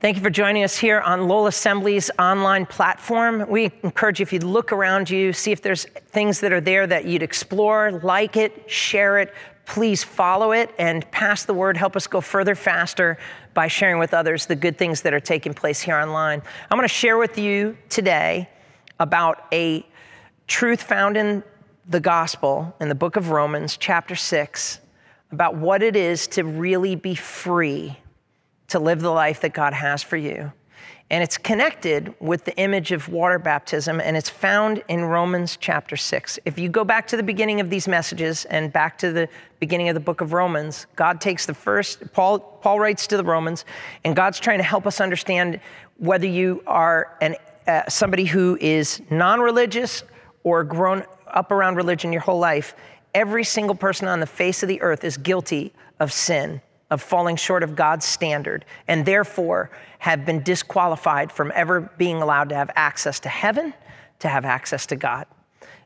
Thank you for joining us here on Lowell Assembly's online platform. We encourage you, if you look around you, see if there's things that are there that you'd explore, like it, share it, please follow it and pass the word. Help us go further, faster by sharing with others the good things that are taking place here online. I'm going to share with you today about a truth found in the gospel in the book of Romans, chapter 6, about what it is to really be free to live the life that God has for you. And it's connected with the image of water baptism, and it's found in Romans chapter 6. If you go back to the beginning of these messages and back to the beginning of the book of Romans, God takes the first, Paul, Paul writes to the Romans, and God's trying to help us understand whether you are an, uh, somebody who is non religious or grown up around religion your whole life. Every single person on the face of the earth is guilty of sin of falling short of God's standard and therefore have been disqualified from ever being allowed to have access to heaven, to have access to God.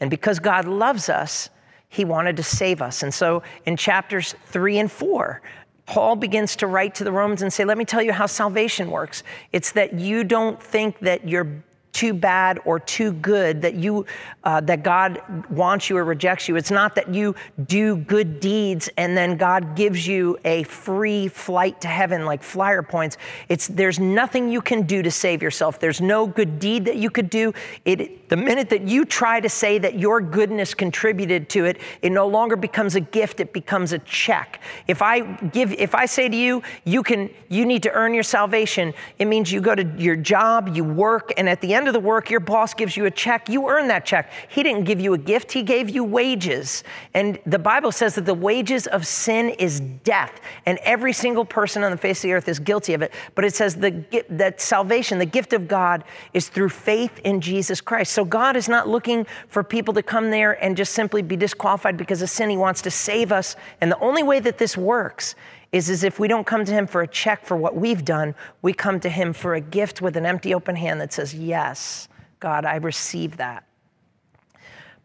And because God loves us, he wanted to save us. And so in chapters three and four, Paul begins to write to the Romans and say, Let me tell you how salvation works. It's that you don't think that you're too bad or too good that you uh, that God wants you or rejects you. It's not that you do good deeds and then God gives you a free flight to heaven like flyer points. It's there's nothing you can do to save yourself. There's no good deed that you could do. It the minute that you try to say that your goodness contributed to it, it no longer becomes a gift, it becomes a check. If I give if I say to you, you can you need to earn your salvation, it means you go to your job, you work and at the end of the work, your boss gives you a check, you earn that check. He didn't give you a gift, He gave you wages. And the Bible says that the wages of sin is death. And every single person on the face of the earth is guilty of it. But it says the, that salvation, the gift of God, is through faith in Jesus Christ. So God is not looking for people to come there and just simply be disqualified because of sin. He wants to save us. And the only way that this works is as if we don't come to him for a check for what we've done, we come to him for a gift with an empty open hand that says, Yes, God, I receive that.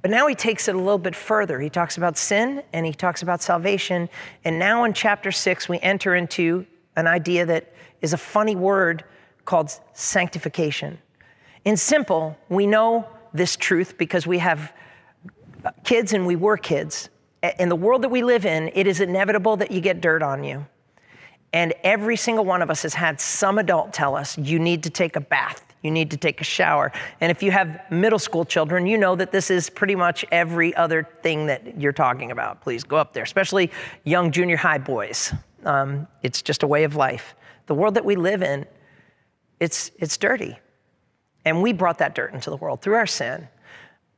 But now he takes it a little bit further. He talks about sin and he talks about salvation. And now in chapter six, we enter into an idea that is a funny word called sanctification. In simple, we know this truth because we have kids and we were kids in the world that we live in, it is inevitable that you get dirt on you. And every single one of us has had some adult tell us, you need to take a bath, you need to take a shower. And if you have middle school children, you know that this is pretty much every other thing that you're talking about. Please go up there, especially young junior high boys. Um, it's just a way of life. The world that we live in, it's, it's dirty. And we brought that dirt into the world through our sin.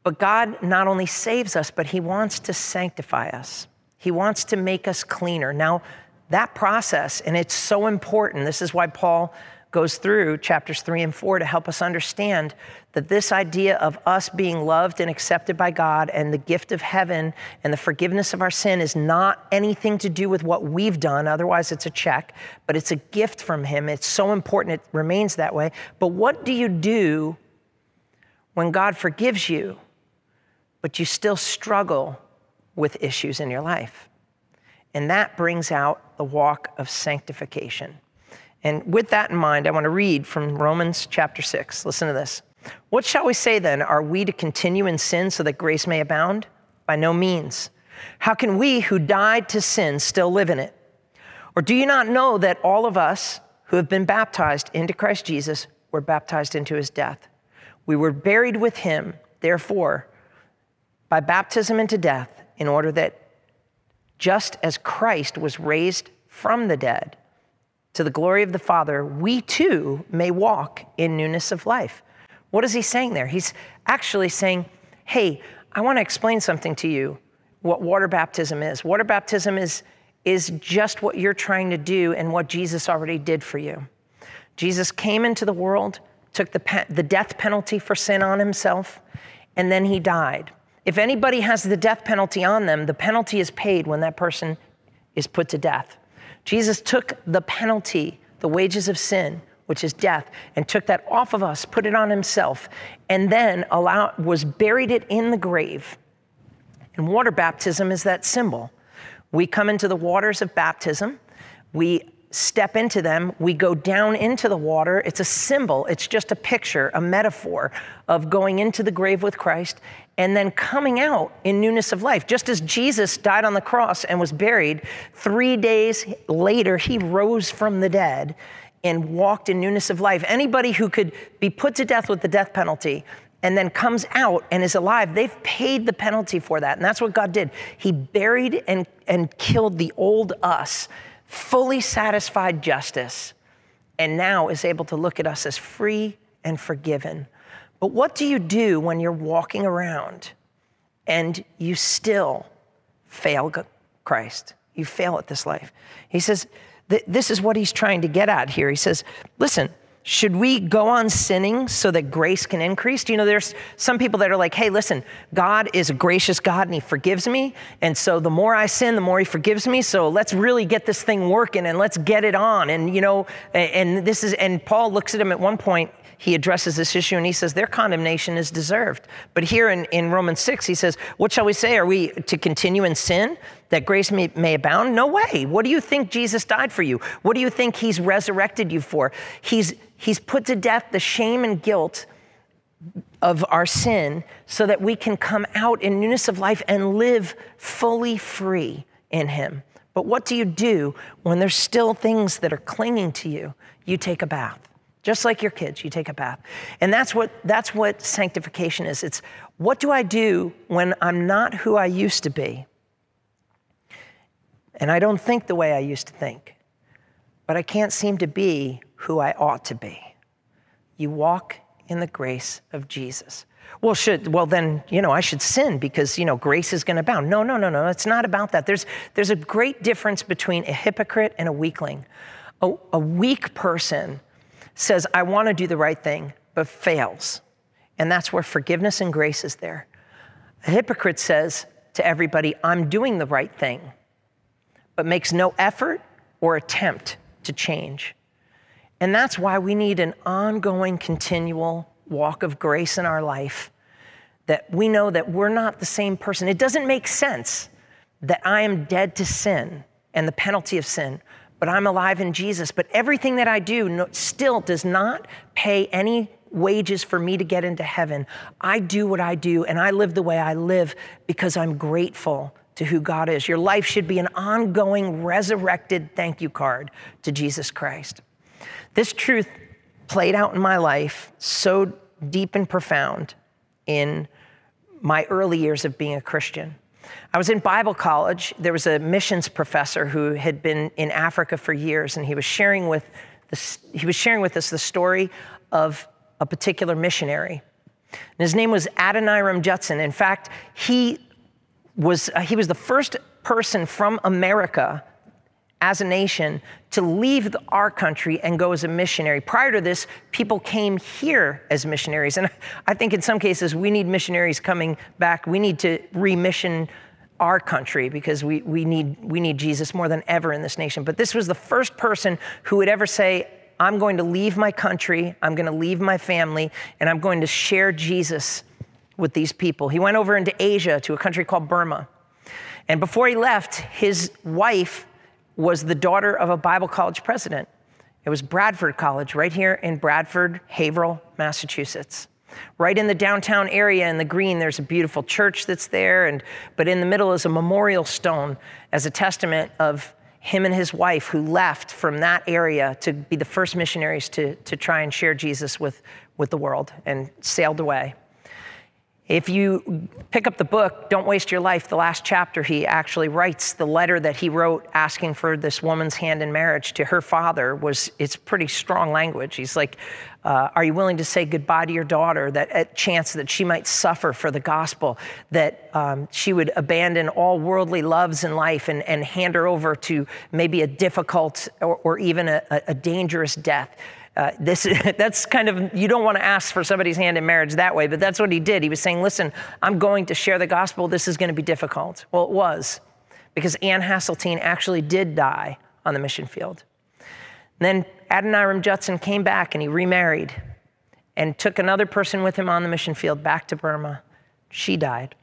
But God not only saves us, but He wants to sanctify us. He wants to make us cleaner. Now, that process, and it's so important, this is why Paul goes through chapters three and four to help us understand that this idea of us being loved and accepted by God and the gift of heaven and the forgiveness of our sin is not anything to do with what we've done. Otherwise, it's a check, but it's a gift from Him. It's so important, it remains that way. But what do you do when God forgives you? but you still struggle with issues in your life. And that brings out the walk of sanctification. And with that in mind, I want to read from Romans chapter 6. Listen to this. What shall we say then? Are we to continue in sin so that grace may abound? By no means. How can we who died to sin still live in it? Or do you not know that all of us who have been baptized into Christ Jesus were baptized into his death? We were buried with him, therefore, by baptism into death, in order that just as Christ was raised from the dead to the glory of the Father, we too may walk in newness of life. What is he saying there? He's actually saying, hey, I want to explain something to you what water baptism is. Water baptism is, is just what you're trying to do and what Jesus already did for you. Jesus came into the world, took the, the death penalty for sin on himself, and then he died. If anybody has the death penalty on them, the penalty is paid when that person is put to death. Jesus took the penalty, the wages of sin, which is death, and took that off of us, put it on himself, and then allow, was buried it in the grave. And water baptism is that symbol. We come into the waters of baptism, we step into them. We go down into the water. It's a symbol, it's just a picture, a metaphor of going into the grave with Christ and then coming out in newness of life. Just as Jesus died on the cross and was buried, three days later, he rose from the dead and walked in newness of life. Anybody who could be put to death with the death penalty and then comes out and is alive, they've paid the penalty for that. And that's what God did. He buried and, and killed the old us, fully satisfied justice, and now is able to look at us as free and forgiven. But what do you do when you're walking around and you still fail Christ? You fail at this life. He says, this is what he's trying to get at here. He says, listen, should we go on sinning so that grace can increase? Do you know there's some people that are like, hey, listen, God is a gracious God and He forgives me. And so the more I sin, the more He forgives me. So let's really get this thing working and let's get it on. And, you know, and this is, and Paul looks at him at one point he addresses this issue and he says their condemnation is deserved. But here in, in Romans 6, he says, What shall we say? Are we to continue in sin that grace may, may abound? No way. What do you think Jesus died for you? What do you think he's resurrected you for? He's, he's put to death the shame and guilt of our sin so that we can come out in newness of life and live fully free in him. But what do you do when there's still things that are clinging to you? You take a bath just like your kids you take a bath and that's what that's what sanctification is it's what do i do when i'm not who i used to be and i don't think the way i used to think but i can't seem to be who i ought to be you walk in the grace of jesus well should well then you know i should sin because you know grace is going to abound no no no no it's not about that there's there's a great difference between a hypocrite and a weakling a, a weak person says, I want to do the right thing, but fails. And that's where forgiveness and grace is there. A hypocrite says to everybody, I'm doing the right thing, but makes no effort or attempt to change. And that's why we need an ongoing, continual walk of grace in our life that we know that we're not the same person. It doesn't make sense that I am dead to sin and the penalty of sin but I'm alive in Jesus. But everything that I do still does not pay any wages for me to get into heaven. I do what I do and I live the way I live because I'm grateful to who God is. Your life should be an ongoing, resurrected thank you card to Jesus Christ. This truth played out in my life so deep and profound in my early years of being a Christian. I was in Bible college. There was a missions professor who had been in Africa for years, and he was sharing with this, he was sharing with us the story of a particular missionary. And his name was Adoniram Judson. In fact, he was, uh, he was the first person from America as a nation to leave our country and go as a missionary. Prior to this, people came here as missionaries. And I think in some cases, we need missionaries coming back. We need to remission our country because we, we, need, we need Jesus more than ever in this nation. But this was the first person who would ever say, I'm going to leave my country, I'm going to leave my family, and I'm going to share Jesus with these people. He went over into Asia to a country called Burma. And before he left, his wife was the daughter of a Bible college president. It was Bradford College, right here in Bradford, Haverhill, Massachusetts. Right in the downtown area in the green, there's a beautiful church that's there, and, but in the middle is a memorial stone as a testament of him and his wife who left from that area to be the first missionaries to, to try and share Jesus with, with the world and sailed away. If you pick up the book, Don't Waste Your Life, the last chapter, he actually writes the letter that he wrote asking for this woman's hand in marriage to her father was, it's pretty strong language. He's like, uh, are you willing to say goodbye to your daughter that at chance that she might suffer for the gospel, that um, she would abandon all worldly loves in life and, and hand her over to maybe a difficult or, or even a, a dangerous death? Uh, this that's kind of you don't want to ask for somebody's hand in marriage that way but that's what he did. He was saying listen i'm going to share the gospel. This is going to be difficult. Well it was because ann hasseltine actually did die on the mission field. Then adoniram judson came back and he remarried and took another person with him on the mission field back to burma. She died.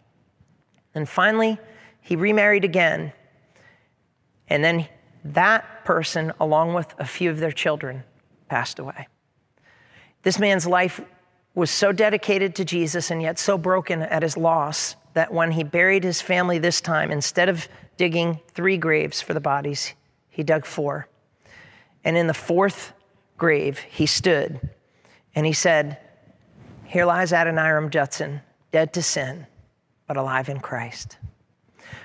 And finally he remarried again and then that person, along with a few of their children, passed away. This man's life was so dedicated to Jesus and yet so broken at his loss that when he buried his family this time, instead of digging three graves for the bodies, he dug four. And in the fourth grave, he stood and he said, Here lies Adoniram Judson, dead to sin, but alive in Christ.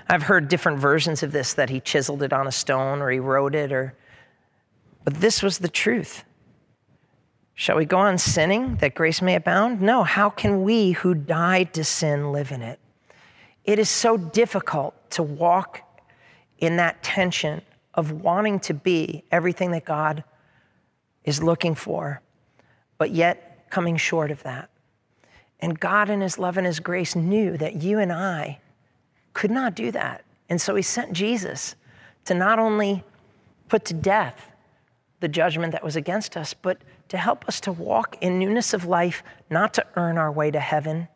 I've heard different versions of this that he chiseled it on a stone or he wrote it or but this was the truth. Shall we go on sinning that grace may abound? No, how can we who died to sin live in it? It is so difficult to walk in that tension of wanting to be everything that God is looking for, but yet coming short of that. And God, in His love and His grace, knew that you and I could not do that. And so he sent Jesus to not only put to death the judgment that was against us, but to help us to walk in newness of life, not to earn our way to heaven,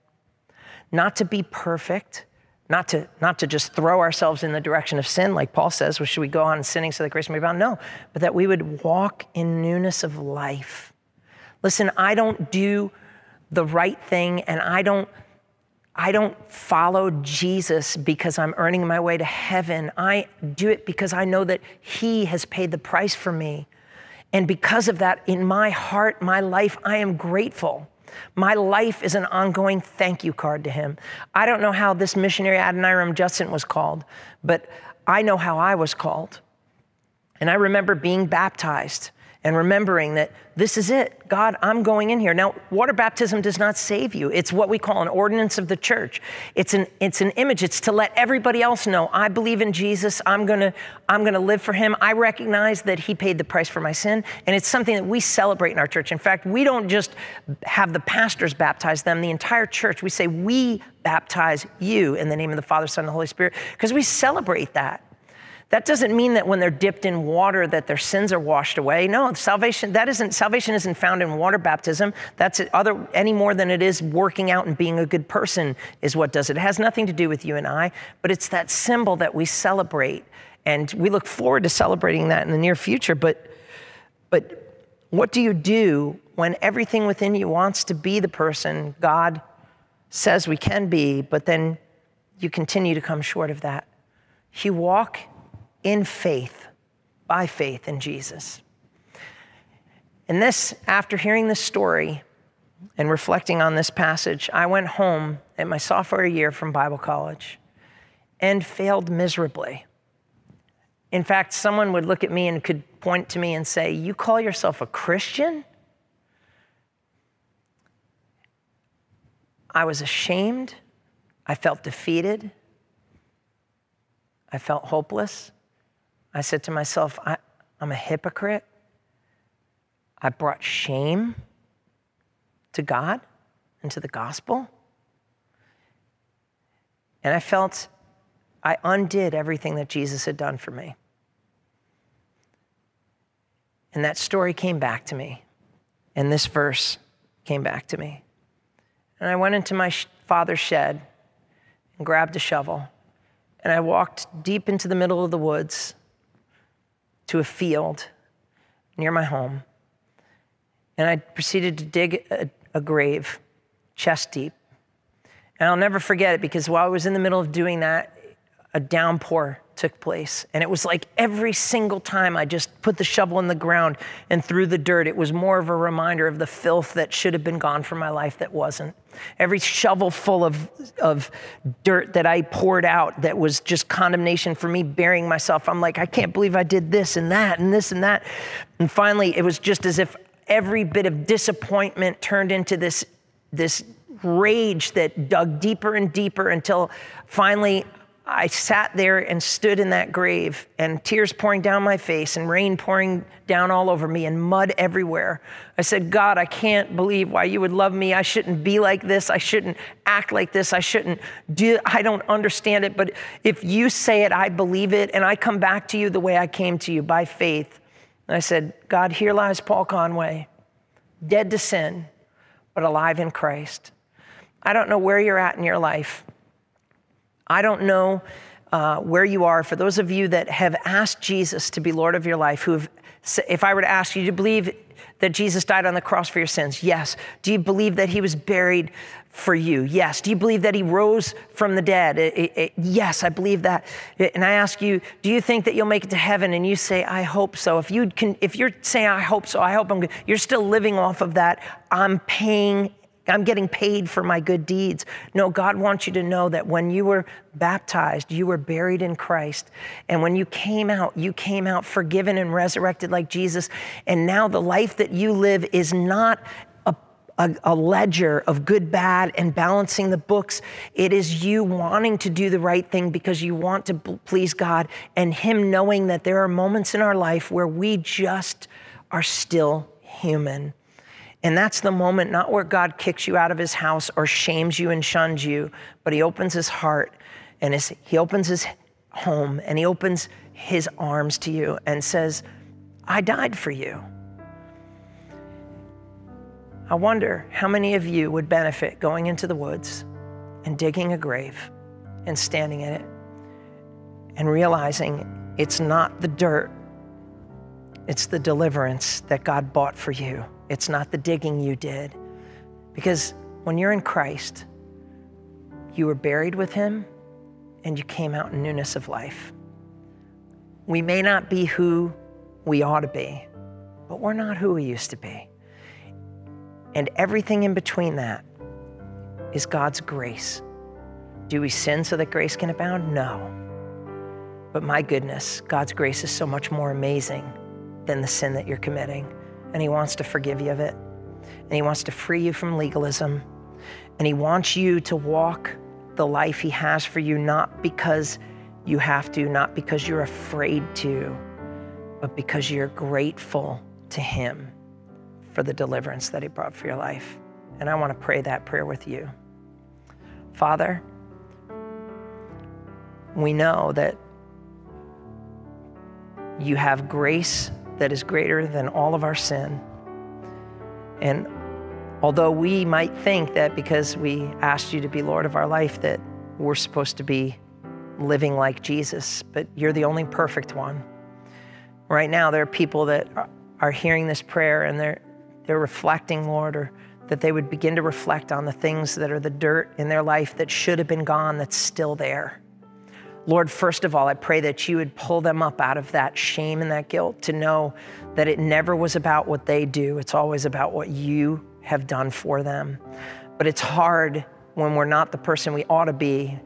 not to be perfect, not to, not to just throw ourselves in the direction of sin, like Paul says, well, should we go on sinning so that grace may abound? No, but that we would walk in newness of life. Listen, I don't do the right thing and I don't I don't follow Jesus because I'm earning my way to heaven. I do it because I know that He has paid the price for me. And because of that, in my heart, my life, I am grateful. My life is an ongoing thank you card to Him. I don't know how this missionary Adoniram Judson was called, but I know how I was called. And I remember being baptized and remembering that this is it. God, I'm going in here. Now, water baptism does not save you. It's what we call an ordinance of the church. It's an, it's an image. It's to let everybody else know, I believe in Jesus. I'm going to I'm going to live for him. I recognize that he paid the price for my sin. And it's something that we celebrate in our church. In fact, we don't just have the pastors baptize them, the entire church. We say, we baptize you in the name of the Father, Son, and the Holy Spirit, because we celebrate that. That doesn't mean that when they're dipped in water that their sins are washed away. No, salvation that isn't salvation isn't found in water baptism. That's other any more than it is working out and being a good person is what does it. It has nothing to do with you and I, but it's that symbol that we celebrate and we look forward to celebrating that in the near future, but but what do you do when everything within you wants to be the person God says we can be, but then you continue to come short of that? You walk in faith, by faith in Jesus. And this, after hearing this story and reflecting on this passage, I went home at my sophomore year from Bible college and failed miserably. In fact, someone would look at me and could point to me and say, You call yourself a Christian? I was ashamed. I felt defeated. I felt hopeless. I said to myself, I, am a hypocrite. I brought shame to God and to the gospel. And I felt I undid everything that Jesus had done for me. And that story came back to me. And this verse came back to me. And I went into my father's shed and grabbed a shovel. And I walked deep into the middle of the woods to a field near my home. And I proceeded to dig a, a grave chest deep. And I'll never forget it because while I was in the middle of doing that, a downpour took place. And it was like every single time I just put the shovel in the ground and threw the dirt, it was more of a reminder of the filth that should have been gone from my life that wasn't. Every shovel full of, of dirt that I poured out that was just condemnation for me burying myself. I'm like, I can't believe I did this and that and this and that. And finally, it was just as if every bit of disappointment turned into this, this rage that dug deeper and deeper until finally I sat there and stood in that grave, and tears pouring down my face, and rain pouring down all over me, and mud everywhere. I said, God, I can't believe why you would love me. I shouldn't be like this. I shouldn't act like this. I shouldn't do, I don't understand it. But if you say it, I believe it, and I come back to you the way I came to you by faith. And I said, God, here lies Paul Conway, dead to sin, but alive in Christ. I don't know where you're at in your life. I don't know uh, where you are, for those of you that have asked Jesus to be Lord of your life, who have, if I were to ask you to believe that Jesus died on the cross for your sins? Yes. Do you believe that he was buried for you? Yes. Do you believe that he rose from the dead? It, it, it, yes, I believe that. And I ask you, do you think that you'll make it to heaven? And you say, I hope so. If you can, if you're saying, I hope so, I hope I'm good, you're still living off of that. I'm paying I'm getting paid for my good deeds. No, God wants you to know that when you were baptized, you were buried in Christ. And when you came out, you came out forgiven and resurrected like Jesus. And now the life that you live is not a, a, ledger of good, bad, and balancing the books. It is you wanting to do the right thing because you want to please God and Him knowing that there are moments in our life where we just are still human. And that's the moment, not where God kicks you out of his house or shames you and shuns you, but he opens his heart and his, he opens his home and he opens his arms to you and says, I died for you. I wonder how many of you would benefit going into the woods and digging a grave and standing in it and realizing it's not the dirt, it's the deliverance that God bought for you. It's not the digging you did. Because when you're in Christ, you were buried with Him and you came out in newness of life. We may not be who we ought to be, but we're not who we used to be. And everything in between that is God's grace. Do we sin so that grace can abound? No. But my goodness, God's grace is so much more amazing than the sin that you're committing and He wants to forgive you of it. And He wants to free you from legalism. And He wants you to walk the life He has for you, not because you have to, not because you're afraid to, but because you're grateful to Him for the deliverance that He brought for your life. And I want to pray that prayer with you. Father, we know that you have grace that is greater than all of our sin. And although we might think that because we asked you to be Lord of our life, that we're supposed to be living like Jesus, but you're the only perfect one. Right now, there are people that are hearing this prayer and they're, they're reflecting, Lord, or that they would begin to reflect on the things that are the dirt in their life that should have been gone that's still there. Lord, first of all, I pray that you would pull them up out of that shame and that guilt to know that it never was about what they do, it's always about what you have done for them. But it's hard when we're not the person we ought to be.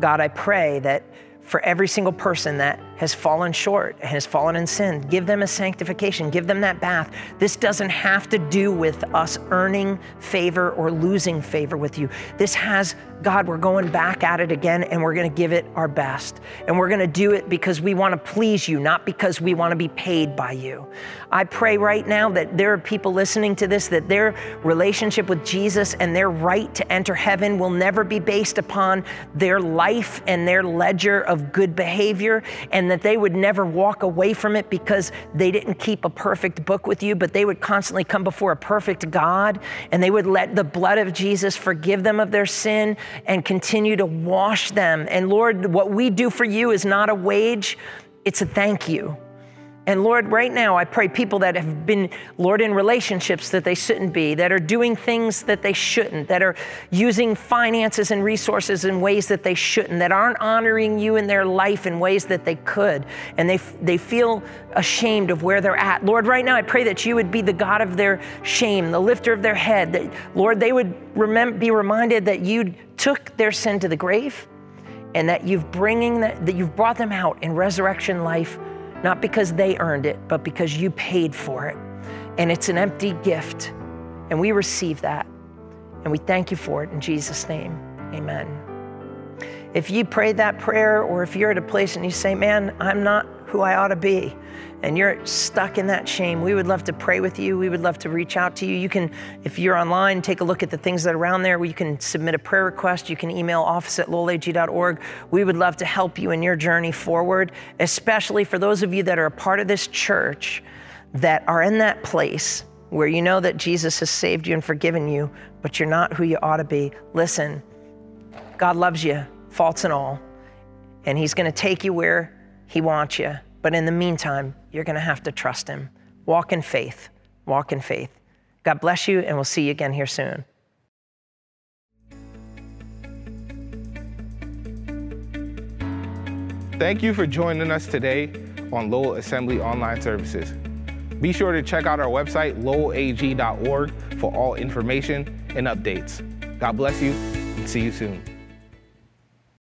God, I pray that for every single person that has fallen short has fallen in sin. Give them a sanctification, give them that bath. This doesn't have to do with us earning favor or losing favor with you. This has, God, we're going back at it again and we're to give it our best. And we're to do it because we want to please you, not because we want to be paid by you. I pray right now that there are people listening to this that their relationship with Jesus and their right to enter heaven will never be based upon their life and their ledger of of good behavior and that they would never walk away from it because they didn't keep a perfect book with you, but they would constantly come before a perfect God and they would let the blood of Jesus forgive them of their sin and continue to wash them. And Lord, what we do for you is not a wage, it's a thank you. And Lord, right now, I pray people that have been, Lord, in relationships that they shouldn't be, that are doing things that they shouldn't, that are using finances and resources in ways that they shouldn't, that aren't honoring you in their life in ways that they could, and they, they feel ashamed of where they're at. Lord, right now, I pray that you would be the God of their shame, the lifter of their head, that, Lord, they would be reminded that you took their sin to the grave and that you've bringing that you've brought them out in resurrection life not because they earned it, but because you paid for it. And it's an empty gift. And we receive that. And we thank you for it in Jesus' name. Amen. If you prayed that prayer, or if you're at a place and you say, Man, I'm not who I ought to be, and you're stuck in that shame, we would love to pray with you. We would love to reach out to you. You can, if you're online, take a look at the things that are around there. You can submit a prayer request. You can email office at. We would love to help you in your journey forward, especially for those of you that are a part of this church that are in that place where you know that Jesus has saved you and forgiven you, but you're not who you ought to be. Listen, God loves you, faults and all. and He's going to take you where He wants you. But in the meantime, you're going to have to trust Him. Walk in faith. Walk in faith. God bless you, and we'll see you again here soon. Thank you for joining us today on Lowell Assembly Online Services. Be sure to check out our website, lowelag.org, for all information and updates. God bless you, and see you soon.